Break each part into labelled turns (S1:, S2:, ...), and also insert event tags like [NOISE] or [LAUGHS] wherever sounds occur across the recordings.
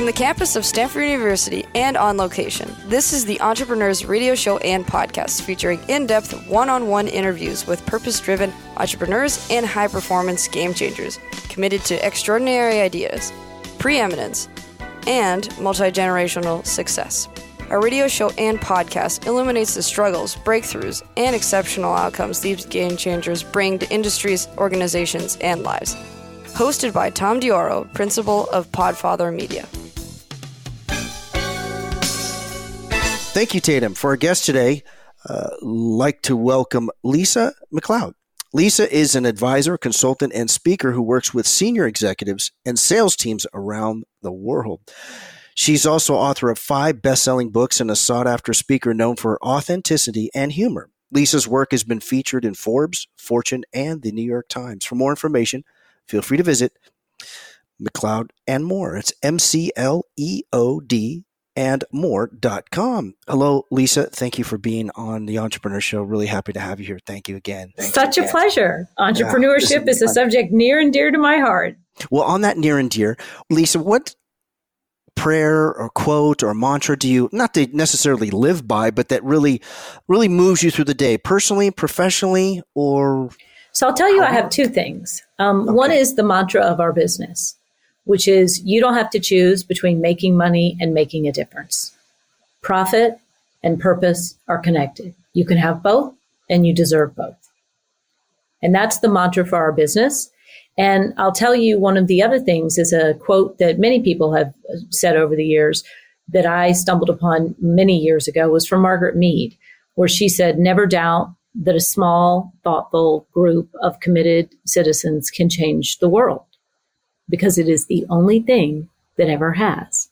S1: From the campus of Stanford University and on location, this is the Entrepreneurs Radio Show and Podcast featuring in depth one on one interviews with purpose driven entrepreneurs and high performance game changers committed to extraordinary ideas, preeminence, and multi generational success. Our radio show and podcast illuminates the struggles, breakthroughs, and exceptional outcomes these game changers bring to industries, organizations, and lives. Hosted by Tom Dioro, principal of Podfather Media.
S2: Thank you, Tatum. For our guest today, uh, like to welcome Lisa McLeod. Lisa is an advisor, consultant, and speaker who works with senior executives and sales teams around the world. She's also author of five best-selling books and a sought-after speaker known for authenticity and humor. Lisa's work has been featured in Forbes, Fortune, and the New York Times. For more information, feel free to visit McLeod and more. It's M C L E O D and more.com. Hello, Lisa. Thank you for being on the Entrepreneur Show. Really happy to have you here. Thank you again. Thank
S3: Such
S2: you
S3: a pleasure. Entrepreneurship yeah, is a subject near and dear to my heart.
S2: Well, on that near and dear, Lisa, what prayer or quote or mantra do you not to necessarily live by, but that really, really moves you through the day, personally, professionally, or?
S3: So I'll tell you, I have two things. Um, okay. One is the mantra of our business which is you don't have to choose between making money and making a difference. Profit and purpose are connected. You can have both and you deserve both. And that's the mantra for our business. And I'll tell you one of the other things is a quote that many people have said over the years that I stumbled upon many years ago was from Margaret Mead, where she said, Never doubt that a small, thoughtful group of committed citizens can change the world because it is the only thing that ever has.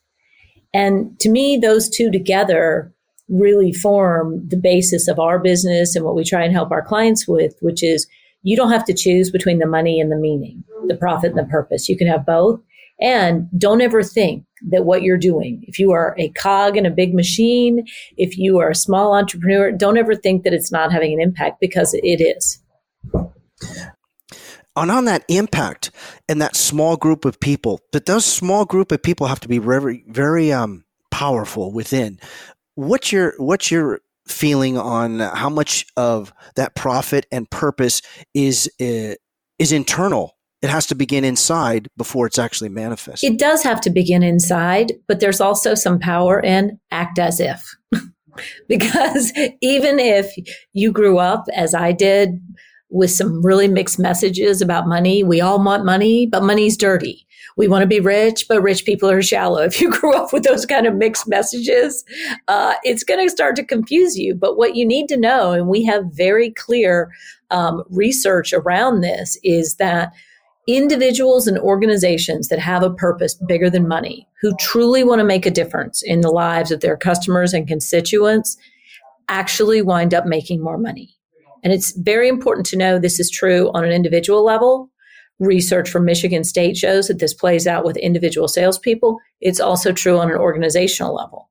S3: And to me, those two together really form the basis of our business and what we try and help our clients with, which is you don't have to choose between the money and the meaning, the profit and the purpose. You can have both. And don't ever think that what you're doing, if you are a cog in a big machine, if you are a small entrepreneur, don't ever think that it's not having an impact because it is
S2: and on that impact and that small group of people, but those small group of people have to be very, very um, powerful within. What's your what's your feeling on how much of that profit and purpose is uh, is internal? It has to begin inside before it's actually manifest.
S3: It does have to begin inside, but there's also some power in act as if. [LAUGHS] because even if you grew up as I did with some really mixed messages about money. We all want money, but money's dirty. We want to be rich, but rich people are shallow. [LAUGHS] If you grew up with those kind of mixed messages, uh, it's going to start to confuse you. But what you need to know, and we have very clear um, research around this, is that individuals and organizations that have a purpose bigger than money, who truly want to make a difference in the lives of their customers and constituents, actually wind up making more money. And it's very important to know this is true on an individual level. Research from Michigan State shows that this plays out with individual salespeople. It's also true on an organizational level.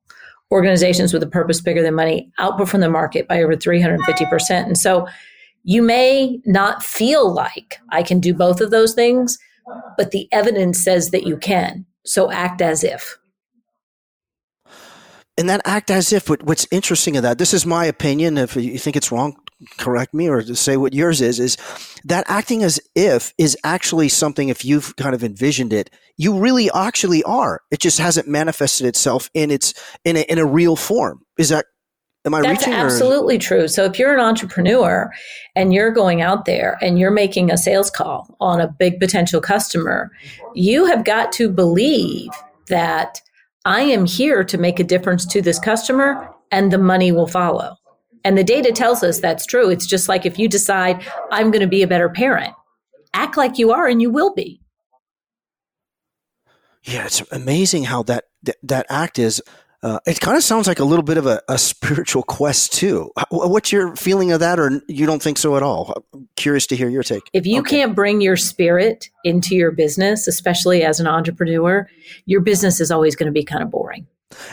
S3: Organizations with a purpose bigger than money outperform the market by over 350%. And so you may not feel like I can do both of those things, but the evidence says that you can. So act as if
S2: and that act as if what's interesting in that this is my opinion if you think it's wrong correct me or to say what yours is is that acting as if is actually something if you've kind of envisioned it you really actually are. It just hasn't manifested itself in its in a, in a real form. Is that am i
S3: that's
S2: reaching
S3: absolutely or? true. So if you're an entrepreneur and you're going out there and you're making a sales call on a big potential customer you have got to believe that i am here to make a difference to this customer and the money will follow and the data tells us that's true. It's just like if you decide, I'm going to be a better parent, act like you are and you will be.
S2: Yeah, it's amazing how that that, that act is. Uh, it kind of sounds like a little bit of a, a, spiritual quest too. What's your feeling of that, or you don't think so at all? I'm curious to hear your take.
S3: If you okay. can't bring your spirit into your business, especially as an entrepreneur, your business is always going to be kind of boring.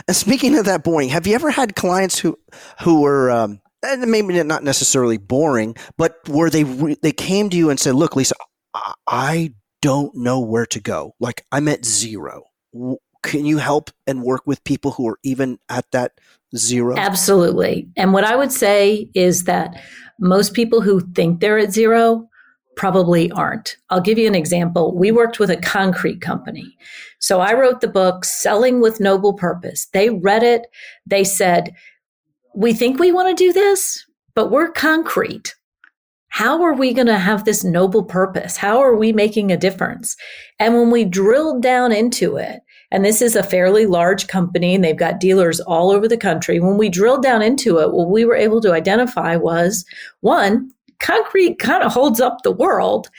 S2: And speaking of that boring, have you ever had clients who who were um, maybe not necessarily boring, but where they re- they came to you and said, "Look, Lisa, I don't know where to go. Like I'm at zero. can you help and work with people who are even at that zero?
S3: Absolutely. And what I would say is that most people who think they're at zero probably aren't. I'll give you an example. We worked with a concrete company. So I wrote the book Selling with Noble Purpose. They read it. They said, We think we want to do this, but we're concrete. How are we going to have this noble purpose? How are we making a difference? And when we drilled down into it, and this is a fairly large company and they've got dealers all over the country. When we drilled down into it, what we were able to identify was one, concrete kind of holds up the world.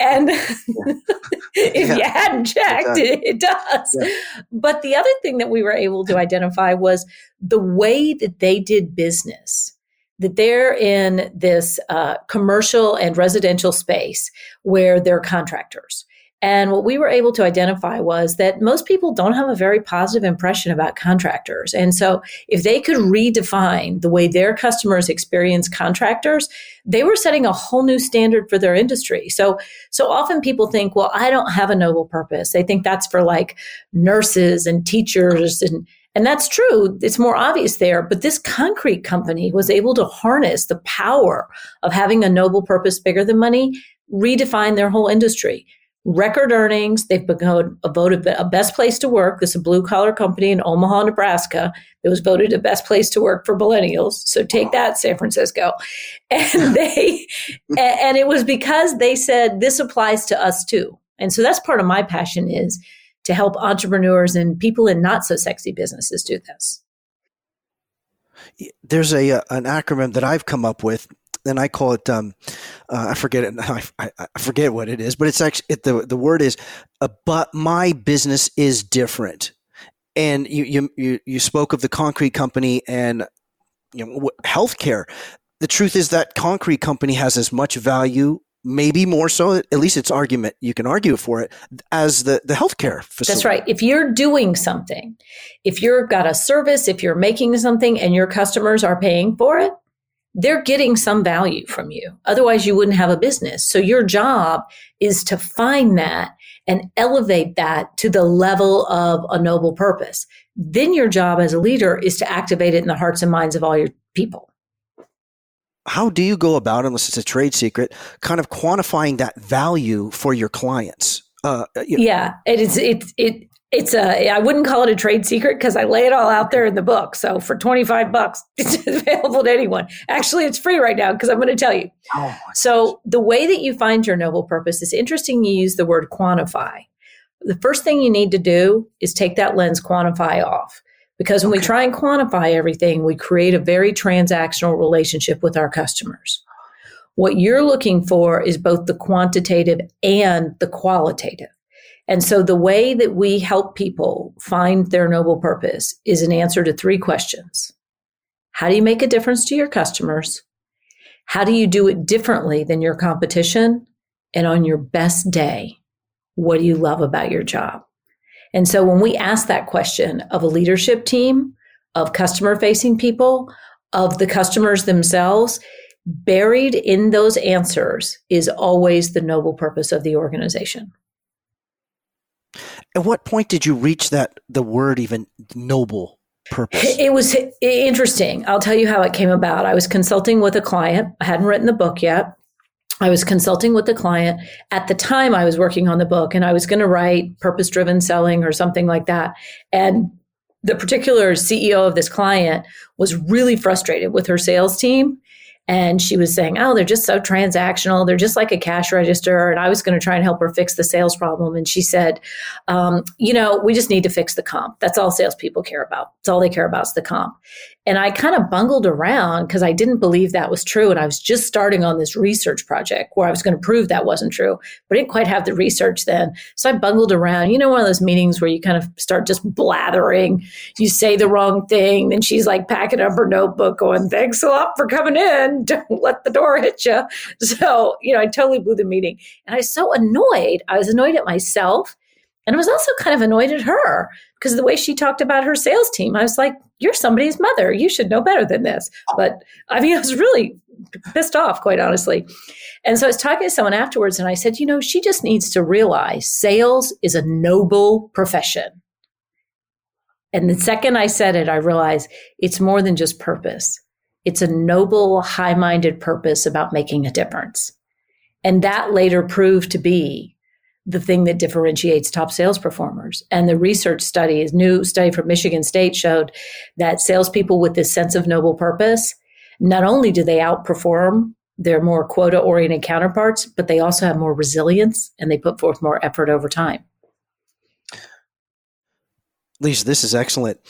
S3: And [LAUGHS] if yeah. you hadn't checked, it, it does. Yeah. But the other thing that we were able to identify was the way that they did business that they're in this uh, commercial and residential space where they're contractors. And what we were able to identify was that most people don't have a very positive impression about contractors. And so if they could redefine the way their customers experience contractors, they were setting a whole new standard for their industry. So, so often people think, well, I don't have a noble purpose. They think that's for like nurses and teachers and, and that's true. It's more obvious there. But this concrete company was able to harness the power of having a noble purpose bigger than money, redefine their whole industry record earnings. They've a voted a best place to work. This is a blue collar company in Omaha, Nebraska. It was voted a best place to work for millennials. So take that, San Francisco. [LAUGHS] And they, and it was because they said this applies to us too. And so that's part of my passion is to help entrepreneurs and people in not so sexy businesses do this.
S2: There's a uh, an acronym that I've come up with then I call it um, uh, I forget it [LAUGHS] I, I, forget what it is, but it's actually it, the the word is uh, but my business is different. And you, you you you spoke of the concrete company and you know healthcare. The truth is that concrete company has as much value maybe more so at least it's argument you can argue for it as the the healthcare facility.
S3: That's right. If you're doing something, if you've got a service, if you're making something and your customers are paying for it, they're getting some value from you. Otherwise, you wouldn't have a business. So your job is to find that and elevate that to the level of a noble purpose. Then your job as a leader is to activate it in the hearts and minds of all your people.
S2: How do you go about, unless it's a trade secret, kind of quantifying that value for your clients?
S3: Uh, you know. Yeah, it is. It it it's a i wouldn't call it a trade secret because i lay it all out there in the book. So for 25 bucks [LAUGHS] it's available to anyone. Actually it's free right now because i'm going to tell you. Oh so the way that you find your noble purpose is interesting you use the word quantify. The first thing you need to do is take that lens quantify off. Because when okay. we try and quantify everything we create a very transactional relationship with our customers. What you're looking for is both the quantitative and the qualitative and so the way that we help people find their noble purpose is an answer to three questions. How do you make a difference to your customers? How do you do it differently than your competition? And on your best day, what do you love about your job? And so when we ask that question of a leadership team, of customer facing people, of the customers themselves, buried in those answers is always the noble purpose of the organization.
S2: At what point did you reach that the word even noble purpose?
S3: It was interesting. I'll tell you how it came about. I was consulting with a client. I hadn't written the book yet. I was consulting with the client. At the time, I was working on the book and I was going to write purpose driven selling or something like that. And the particular CEO of this client was really frustrated with her sales team and she was saying, Oh, they're just so transactional. They're just like a cash register. And I was going to try and help her fix the sales problem. And she said, um, You know, we just need to fix the comp. That's all salespeople care about. That's all they care about is the comp. And I kind of bungled around because I didn't believe that was true. And I was just starting on this research project where I was going to prove that wasn't true, but I didn't quite have the research then. So I bungled around. You know, one of those meetings where you kind of start just blathering. You say the wrong thing. Then she's like packing up her notebook going, thanks a lot for coming in. [LAUGHS] Don't let the door hit you. So, you know, I totally blew the meeting. And I was so annoyed. I was annoyed at myself. And I was also kind of annoyed at her because the way she talked about her sales team, I was like, you're somebody's mother. You should know better than this. But I mean, [LAUGHS] I was really pissed off, quite honestly. And so I was talking to someone afterwards and I said, you know, she just needs to realize sales is a noble profession. And the second I said it, I realized it's more than just purpose. It's a noble, high minded purpose about making a difference. And that later proved to be the thing that differentiates top sales performers. And the research study, a new study from Michigan State showed that salespeople with this sense of noble purpose, not only do they outperform their more quota oriented counterparts, but they also have more resilience and they put forth more effort over time.
S2: Lisa, this is excellent.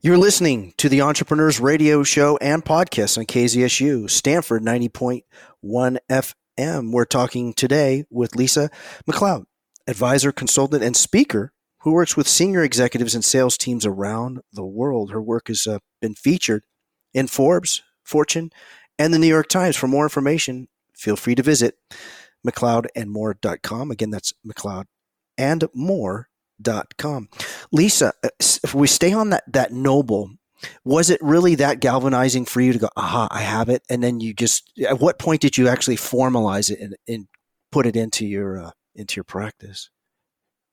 S2: You're listening to the Entrepreneurs Radio Show and podcast on KZSU, Stanford 90.1 FM. We're talking today with Lisa McLeod, advisor, consultant, and speaker who works with senior executives and sales teams around the world. Her work has uh, been featured in Forbes, Fortune, and the New York Times. For more information, feel free to visit McLeodandmore.com. Again, that's McLeod and more dot com. Lisa, uh, if we stay on that that noble, was it really that galvanizing for you to go, aha, I have it, and then you just at what point did you actually formalize it and, and put it into your uh, into your practice?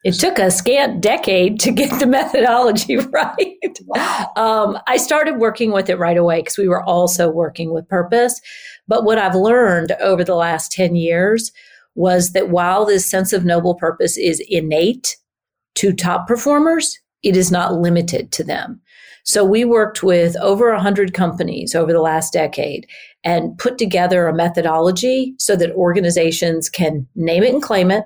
S3: It took a scant decade to get the [LAUGHS] methodology [LAUGHS] right. Wow. Um, I started working with it right away because we were also working with purpose. But what I've learned over the last 10 years was that while this sense of noble purpose is innate to top performers, it is not limited to them. So we worked with over 100 companies over the last decade and put together a methodology so that organizations can name it and claim it,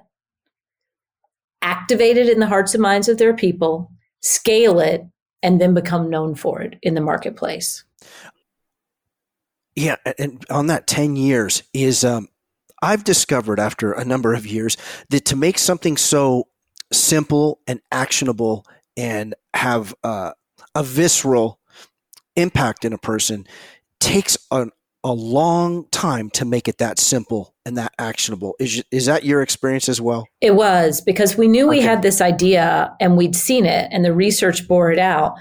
S3: activate it in the hearts and minds of their people, scale it, and then become known for it in the marketplace.
S2: Yeah, and on that 10 years is um, I've discovered after a number of years that to make something so simple and actionable and have uh, a visceral impact in a person takes an, a long time to make it that simple and that actionable. Is, is that your experience as well?
S3: It was because we knew we had this idea and we'd seen it and the research bore it out.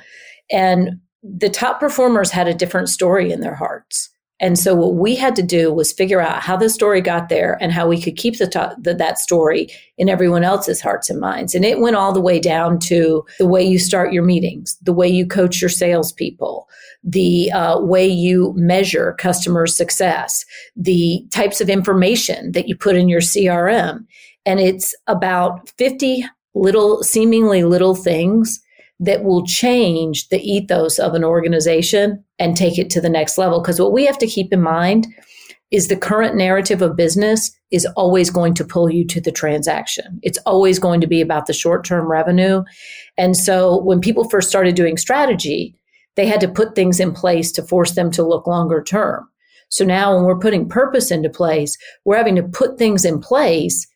S3: And the top performers had a different story in their hearts. And so what we had to do was figure out how the story got there and how we could keep the, the, that story in everyone else's hearts and minds. And it went all the way down to the way you start your meetings, the way you coach your salespeople, the uh, way you measure customer success, the types of information that you put in your CRM. And it's about 50 little, seemingly little things that will change the ethos of an organization and take it to the next level. Because what we have to keep in mind is the current narrative of business is always going to pull you to the transaction. It's always going to be about the short term revenue. And so when people first started doing strategy, they had to put things in place to force them to look longer term. So now when we're putting purpose into place, we're having to put things in place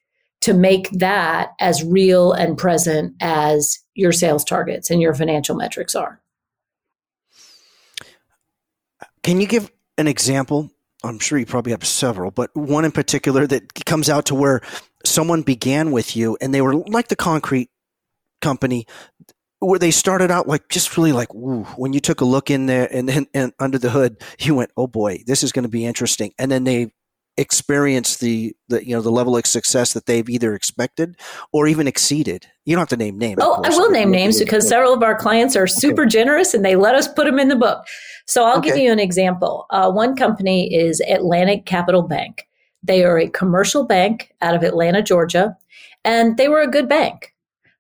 S3: to make that as real and present as your sales targets and your financial metrics are.
S2: Can you give an example? I'm sure you probably have several, but one in particular that comes out to where someone began with you and they were like the concrete company where they started out like just really like ooh, when you took a look in there and then and under the hood you went oh boy this is going to be interesting and then they experienced the, the you know the level of success that they've either expected or even exceeded. You don't have to name names.
S3: Oh, I will name names because several of our clients are super okay. generous and they let us put them in the book. So I'll okay. give you an example. Uh, one company is Atlantic Capital Bank. They are a commercial bank out of Atlanta, Georgia, and they were a good bank,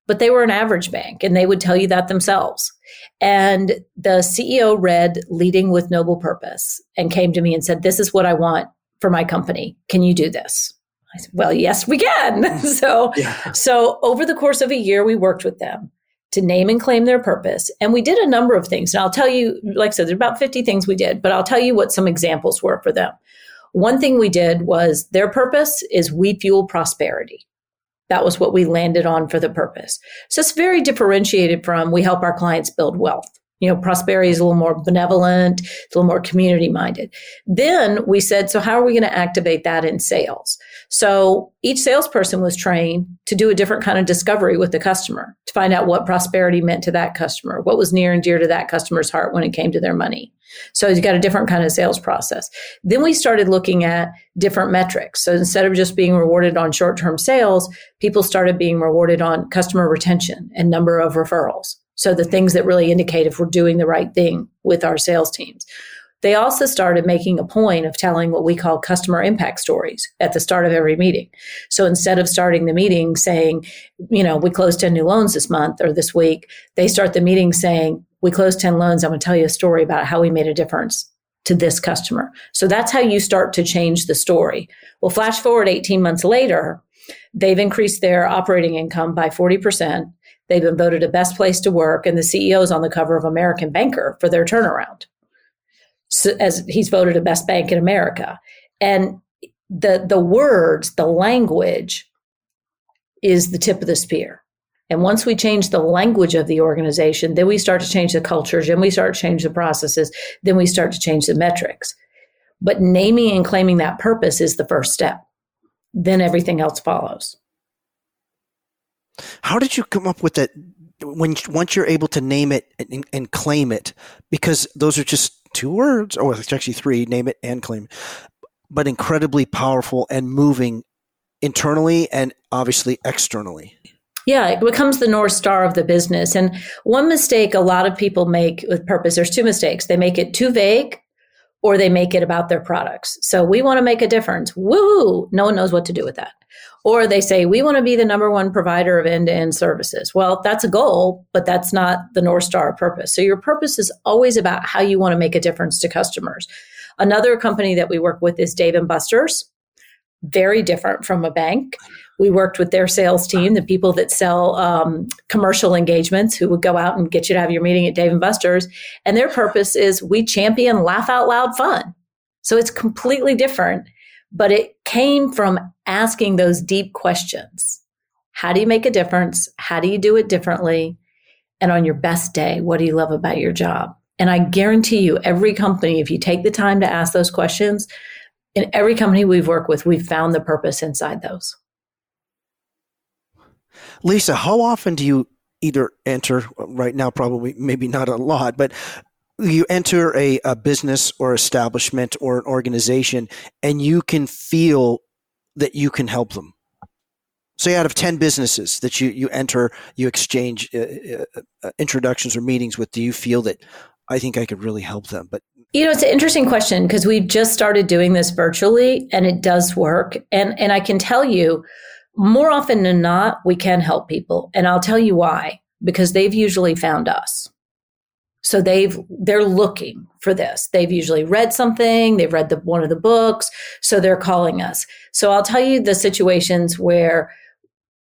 S3: but they were an average bank, and they would tell you that themselves. And the CEO read Leading with Noble Purpose and came to me and said, This is what I want for my company. Can you do this? I said, well, yes, we can. [LAUGHS] Hmm. so, yeah. so over the course of a year, we worked with them to name and claim their purpose. And we did a number of things. And I'll tell you, like I said, there's about 50 things we did, but I'll tell you what some examples were for them. One thing we did was their purpose is we fuel prosperity. That was what we landed on for the purpose. So it's very differentiated from we help our clients build wealth. You know, prosperity is a little more benevolent, it's a little more community minded. Then we said, so how are we going to activate that in sales? So each salesperson was trained to do a different kind of discovery with the customer to find out what prosperity meant to that customer, what was near and dear to that customer's heart when it came to their money. So you got a different kind of sales process. Then we started looking at different metrics. So instead of just being rewarded on short term sales, people started being rewarded on customer retention and number of referrals So the things that really indicate if we're doing the right thing with our sales teams. They also started making a point of telling what we call customer impact stories at the start of every meeting. So instead of starting the meeting saying, you know, we closed 10 new loans this month or this week, they start the meeting saying, we closed 10 loans. I'm going to tell you a story about how we made a difference to this customer. So that's how you start to change the story. Well, flash forward 18 months later, they've increased their operating income by 40%. They've been voted a best place to work, and the CEO is on the cover of American Banker for their turnaround so, as he's voted a best bank in America. And the the words, the language is the tip of the spear. And once we change the language of the organization, then we start to change the cultures, and we start to change the processes, then we start to change the metrics. But naming and claiming that purpose is the first step. Then everything else follows.
S2: How did you come up with that when once you're able to name it and, and claim it because those are just two words. or it's actually three name it and claim, but incredibly powerful and moving internally and obviously externally.
S3: Yeah, it becomes the North Star of the business. And one mistake a lot of people make with purpose, there's two mistakes. They make it too vague or they make it about their products. So we want to make a difference. Woo! No one knows what to do with that. Or they say, we want to be the number one provider of end to end services. Well, that's a goal, but that's not the North Star purpose. So your purpose is always about how you want to make a difference to customers. Another company that we work with is Dave and Buster's, very different from a bank. We worked with their sales team, the people that sell um, commercial engagements, who would go out and get you to have your meeting at Dave and Buster's. And their purpose is we champion laugh out loud fun. So it's completely different but it came from asking those deep questions. How do you make a difference? How do you do it differently? And on your best day, what do you love about your job? And I guarantee you, every company, if you take the time to ask those questions, in every company we've worked with, we've found the purpose inside those.
S2: Lisa, how often do you either enter right now, probably maybe not a lot, but you enter a, a business or establishment or an organization and you can feel that you can help them. Say out of 10 businesses that you, you enter you exchange uh, uh, uh, introductions or meetings with do you feel that i think i could really help them? But
S3: you know it's an interesting question because we've just started doing this virtually and it does work. And and i can tell you more often than not we can help people. And i'll tell you why. Because they've usually found us so they've they're looking for this. They've usually read something, they've read the one of the books, so they're calling us. So I'll tell you the situations where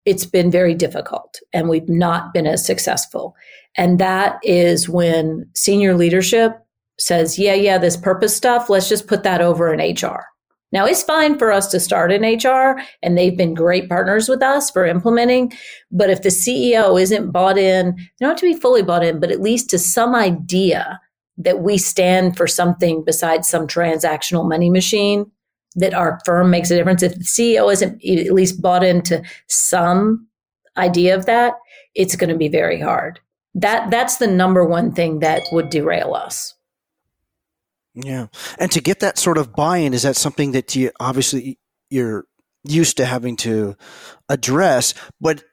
S3: it's been very difficult and we've not been as successful. And that is when senior leadership says, "Yeah, yeah, this purpose stuff, let's just put that over in HR." Now, it's fine for us to start in HR, and they've been great partners with us for implementing. But if the CEO isn't bought in, they don't have to be fully bought in, but at least to some idea that we stand for something besides some transactional money machine, that our firm makes a difference. If the CEO isn't at least bought into some idea of that, it's going to be very hard. That that's the number one thing that would derail us.
S2: Yeah. And to get that sort of buy-in, is that something that you obviously you're used to having to address? But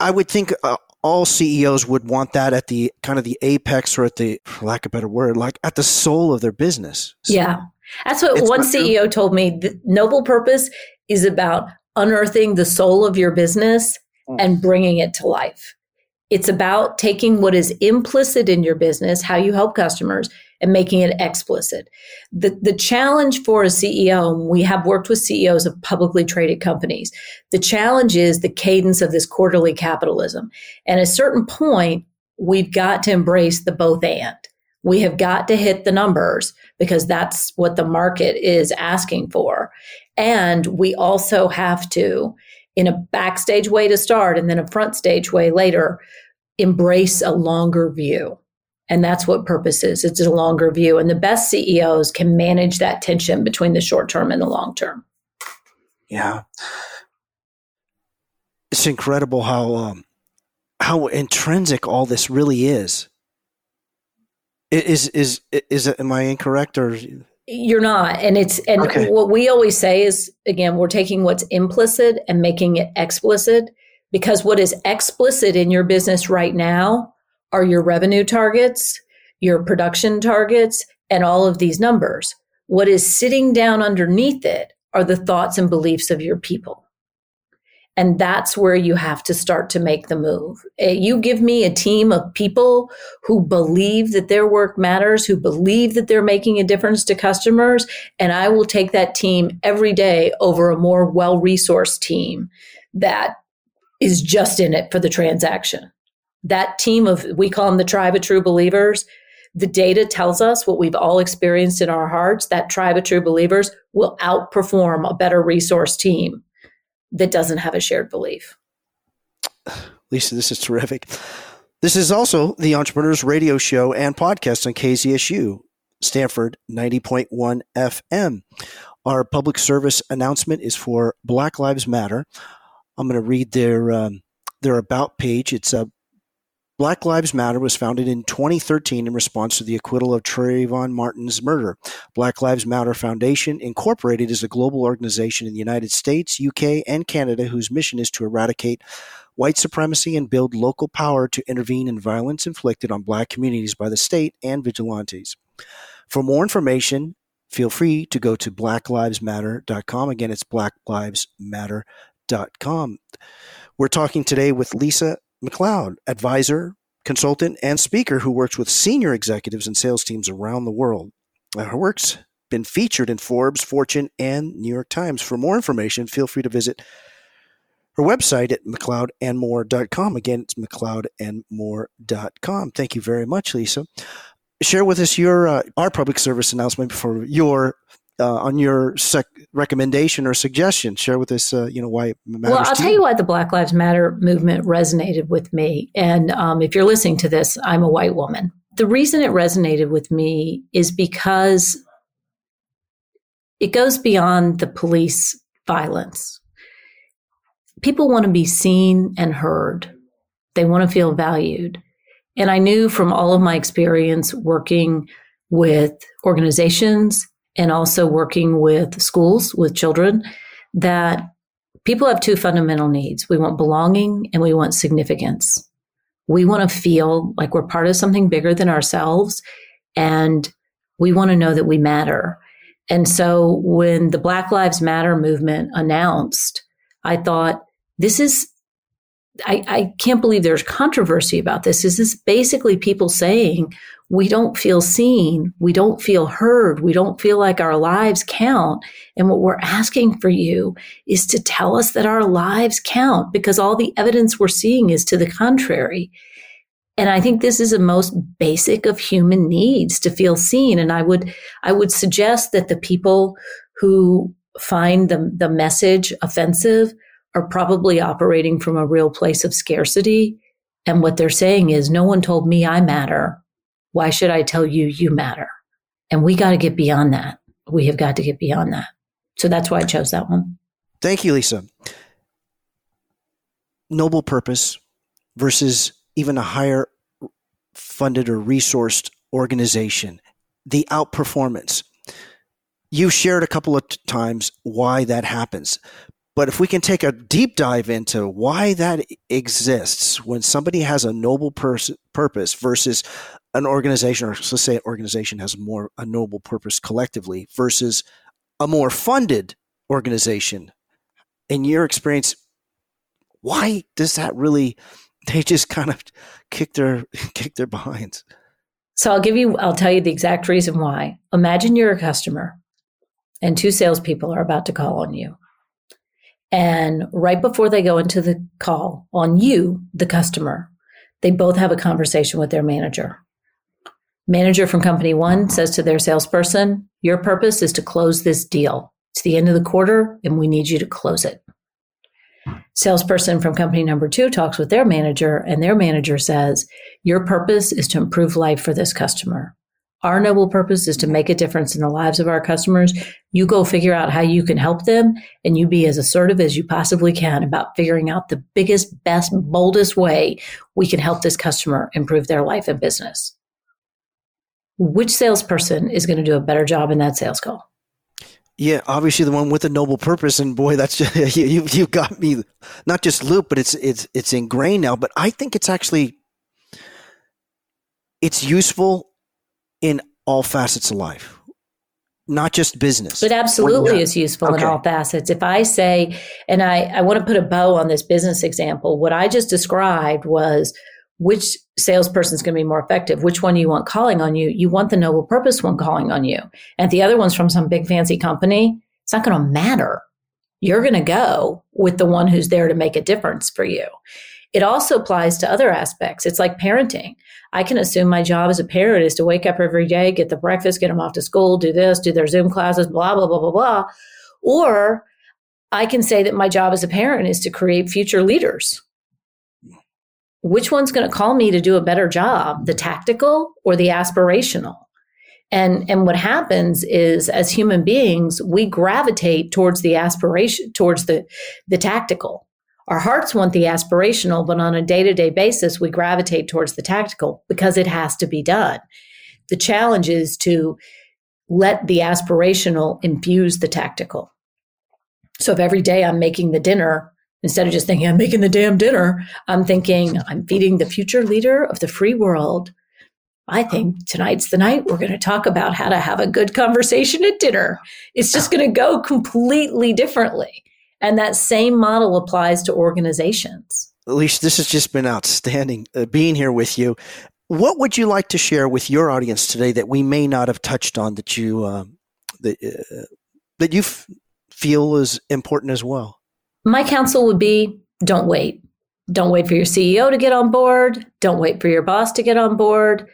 S2: I would think uh, all CEOs would want that at the kind of the apex or at the, for lack of a better word, like at the soul of their business.
S3: So yeah. That's what one CEO true. told me. The noble purpose is about unearthing the soul of your business mm. and bringing it to life. It's about taking what is implicit in your business, how you help customers, and making it explicit. The, the challenge for a CEO, we have worked with CEOs of publicly traded companies, the challenge is the cadence of this quarterly capitalism. And at a certain point, we've got to embrace the both and. We have got to hit the numbers because that's what the market is asking for. And we also have to, in a backstage way to start and then a front stage way later, embrace a longer view. And that's what purpose is. It's a longer view. And the best CEOs can manage that tension between the short term and the long term.
S2: Yeah. It's incredible how um, how intrinsic all this really is. Is is is it, am I incorrect or
S3: you're not and it's and okay. what we always say is again we're taking what's implicit and making it explicit because what is explicit in your business right now are your revenue targets, your production targets, and all of these numbers. What is sitting down underneath it are the thoughts and beliefs of your people. And that's where you have to start to make the move. Eh, you give me a team of people who believe that their work matters, who believe that they're making a difference to customers, and I will take that team every day over a more well resourced team that is just in it for the transaction. That team of, we call them the tribe of true believers. The data tells us what we've all experienced in our hearts. That tribe of true believers will outperform a better resource team that doesn't have a shared belief. [SIGHS]
S2: Lisa, this is terrific. This is also the Entrepreneurs Radio Show and podcast on KZSU, Stanford 90.1 FM. Our public service announcement is for Black Lives Matter. I'm going to read their um, their about page. It's a Black Lives Matter was founded in 2013 in response to the acquittal of Trayvon Martin's murder. Black Lives Matter Foundation Incorporated is a global organization in the United States, UK, and Canada whose mission is to eradicate white supremacy and build local power to intervene in violence inflicted on black communities by the state and vigilantes. For more information, feel free to go to blacklivesmatter.com. Again, it's blacklivesmatter.com. We're talking today with Lisa McLeod, advisor, consultant, and speaker who works with senior executives and sales teams around the world. Her work's been featured in Forbes, Fortune, and New York Times. For more information, feel free to visit her website at mcleodandmore.com. Again, it's mcleodandmore.com. Thank you very much, Lisa. Share with us your uh, our public service announcement for your uh, on your sec- recommendation or suggestion. Share with us, uh, you know, why it matters.
S3: Well, I'll tell you. you why the Black Lives Matter movement resonated with me. And um, if you're listening to this, I'm a white woman. The reason it resonated with me is because it goes beyond the police violence. People want to be seen and heard. They want to feel valued. And I knew from all of my experience working with organizations and also working with schools with children that people have two fundamental needs. We want belonging and we want significance. We want to feel like we're part of something bigger than ourselves and we want to know that we matter. And so when the Black Lives Matter movement announced, I thought, this is, I, I can't believe there's controversy about this. This is basically people saying we don't feel seen. We don't feel heard. We don't feel like our lives count. And what we're asking for you is to tell us that our lives count because all the evidence we're seeing is to the contrary. And I think this is the most basic of human needs to feel seen. And I would, I would suggest that the people who find the, the message offensive are probably operating from a real place of scarcity. And what they're saying is, no one told me I matter. Why should I tell you you matter? And we got to get beyond that. We have got to get beyond that. So that's why I chose that one.
S2: Thank you, Lisa. Noble purpose versus even a higher funded or resourced organization, the outperformance. You shared a couple of times why that happens. But if we can take a deep dive into why that exists when somebody has a noble pers- purpose versus an organization, or let's say an organization has more a noble purpose collectively versus a more funded organization. In your experience, why does that really? They just kind of kick their [LAUGHS] kick their behinds.
S3: So I'll give you. I'll tell you the exact reason why. Imagine you're a customer, and two salespeople are about to call on you. And right before they go into the call on you, the customer, they both have a conversation with their manager. Manager from company one says to their salesperson, Your purpose is to close this deal. It's the end of the quarter and we need you to close it. Salesperson from company number two talks with their manager, and their manager says, Your purpose is to improve life for this customer. Our noble purpose is to make a difference in the lives of our customers. You go figure out how you can help them, and you be as assertive as you possibly can about figuring out the biggest, best, boldest way we can help this customer improve their life and business which salesperson is going to do a better job in that sales call?
S2: Yeah, obviously the one with a noble purpose, and boy, that's [LAUGHS] just, you you got me not just loop, but it's it's it's ingrained now. But I think it's actually it's useful in all facets of life, not just business.
S3: It absolutely is useful okay. in all facets. If I say, and I, I want to put a bow on this business example, what I just described was which salesperson is going to be more effective, which one do you want calling on you. You want the noble purpose one calling on you. And the other one's from some big fancy company. It's not going to matter. You're going to go with the one who's there to make a difference for you. It also applies to other aspects. It's like parenting. I can assume my job as a parent is to wake up every day, get the breakfast, get them off to school, do this, do their Zoom classes, blah, blah, blah, blah, blah. Or I can say that my job as a parent is to create future leaders which one's going to call me to do a better job, the tactical or the aspirational? And, and what happens is as human beings, we gravitate towards the aspiration, towards the, the tactical. Our hearts want the aspirational, but on a day to day basis, we gravitate towards the tactical because it has to be done. The challenge is to let the aspirational infuse the tactical. So if every day I'm making the dinner, Instead of just thinking, I'm making the damn dinner, I'm thinking, I'm feeding the future leader of the free world. I think tonight's the night we're going to talk about how to have a good conversation at dinner. It's just going to go completely differently. And that same model applies to organizations.
S2: Alicia, this has just been outstanding uh, being here with you. What would you like to share with your audience today that we may not have touched on that you uh, that uh, that you f- feel is important as well?
S3: My counsel would be don't wait. Don't wait for your CEO to get on board. Don't wait for your boss to get on board.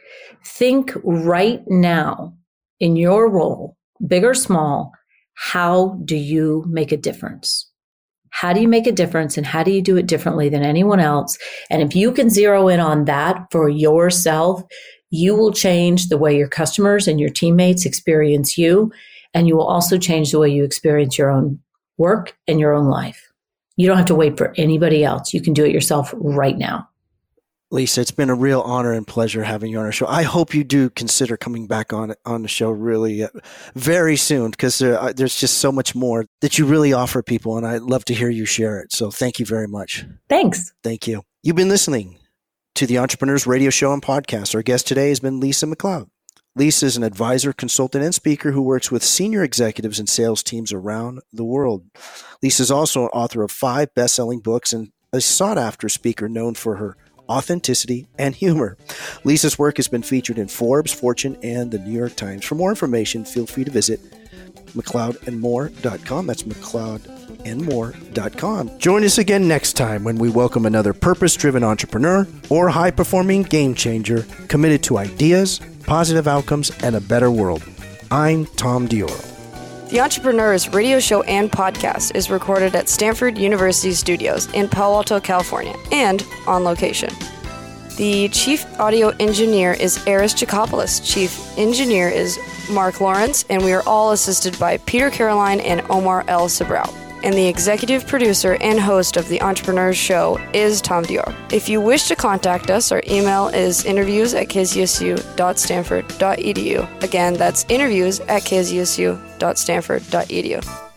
S3: Think right now in your role, big or small, how do you make a difference? How do you make a difference and how do you do it differently than anyone else? And if you can zero in on that for yourself, you will change the way your customers and your teammates experience you. And you will also change the way you experience your own work and your own life. You don't have to wait for anybody else. You can do it yourself right now.
S2: Lisa, it's been a real honor and pleasure having you on our show. I hope you do consider coming back on on the show really uh, very soon because there, uh, there's just so much more that you really offer people, and I'd love to hear you share it. So thank you very much.
S3: Thanks.
S2: Thank you. You've been listening to the Entrepreneurs Radio Show and Podcast. Our guest today has been Lisa McLeod. Lisa is an advisor, consultant, and speaker who works with senior executives and sales teams around the world. Lisa is also an author of five best selling books and a sought after speaker known for her authenticity and humor. Lisa's work has been featured in Forbes, Fortune, and the New York Times. For more information, feel free to visit McLeodandmore.com. That's McLeodandmore.com. Join us again next time when we welcome another purpose driven entrepreneur or high performing game changer committed to ideas positive outcomes, and a better world. I'm Tom Dioro.
S1: The Entrepreneurs radio show and podcast is recorded at Stanford University Studios in Palo Alto, California, and on location. The chief audio engineer is Eris Chikopoulos. Chief engineer is Mark Lawrence, and we are all assisted by Peter Caroline and Omar El Sabrao and the executive producer and host of The Entrepreneurs Show is Tom Dioro. If you wish to contact us, our email is interviews at kzsu.stanford.edu. Again, that's interviews at kzsu.stanford.edu.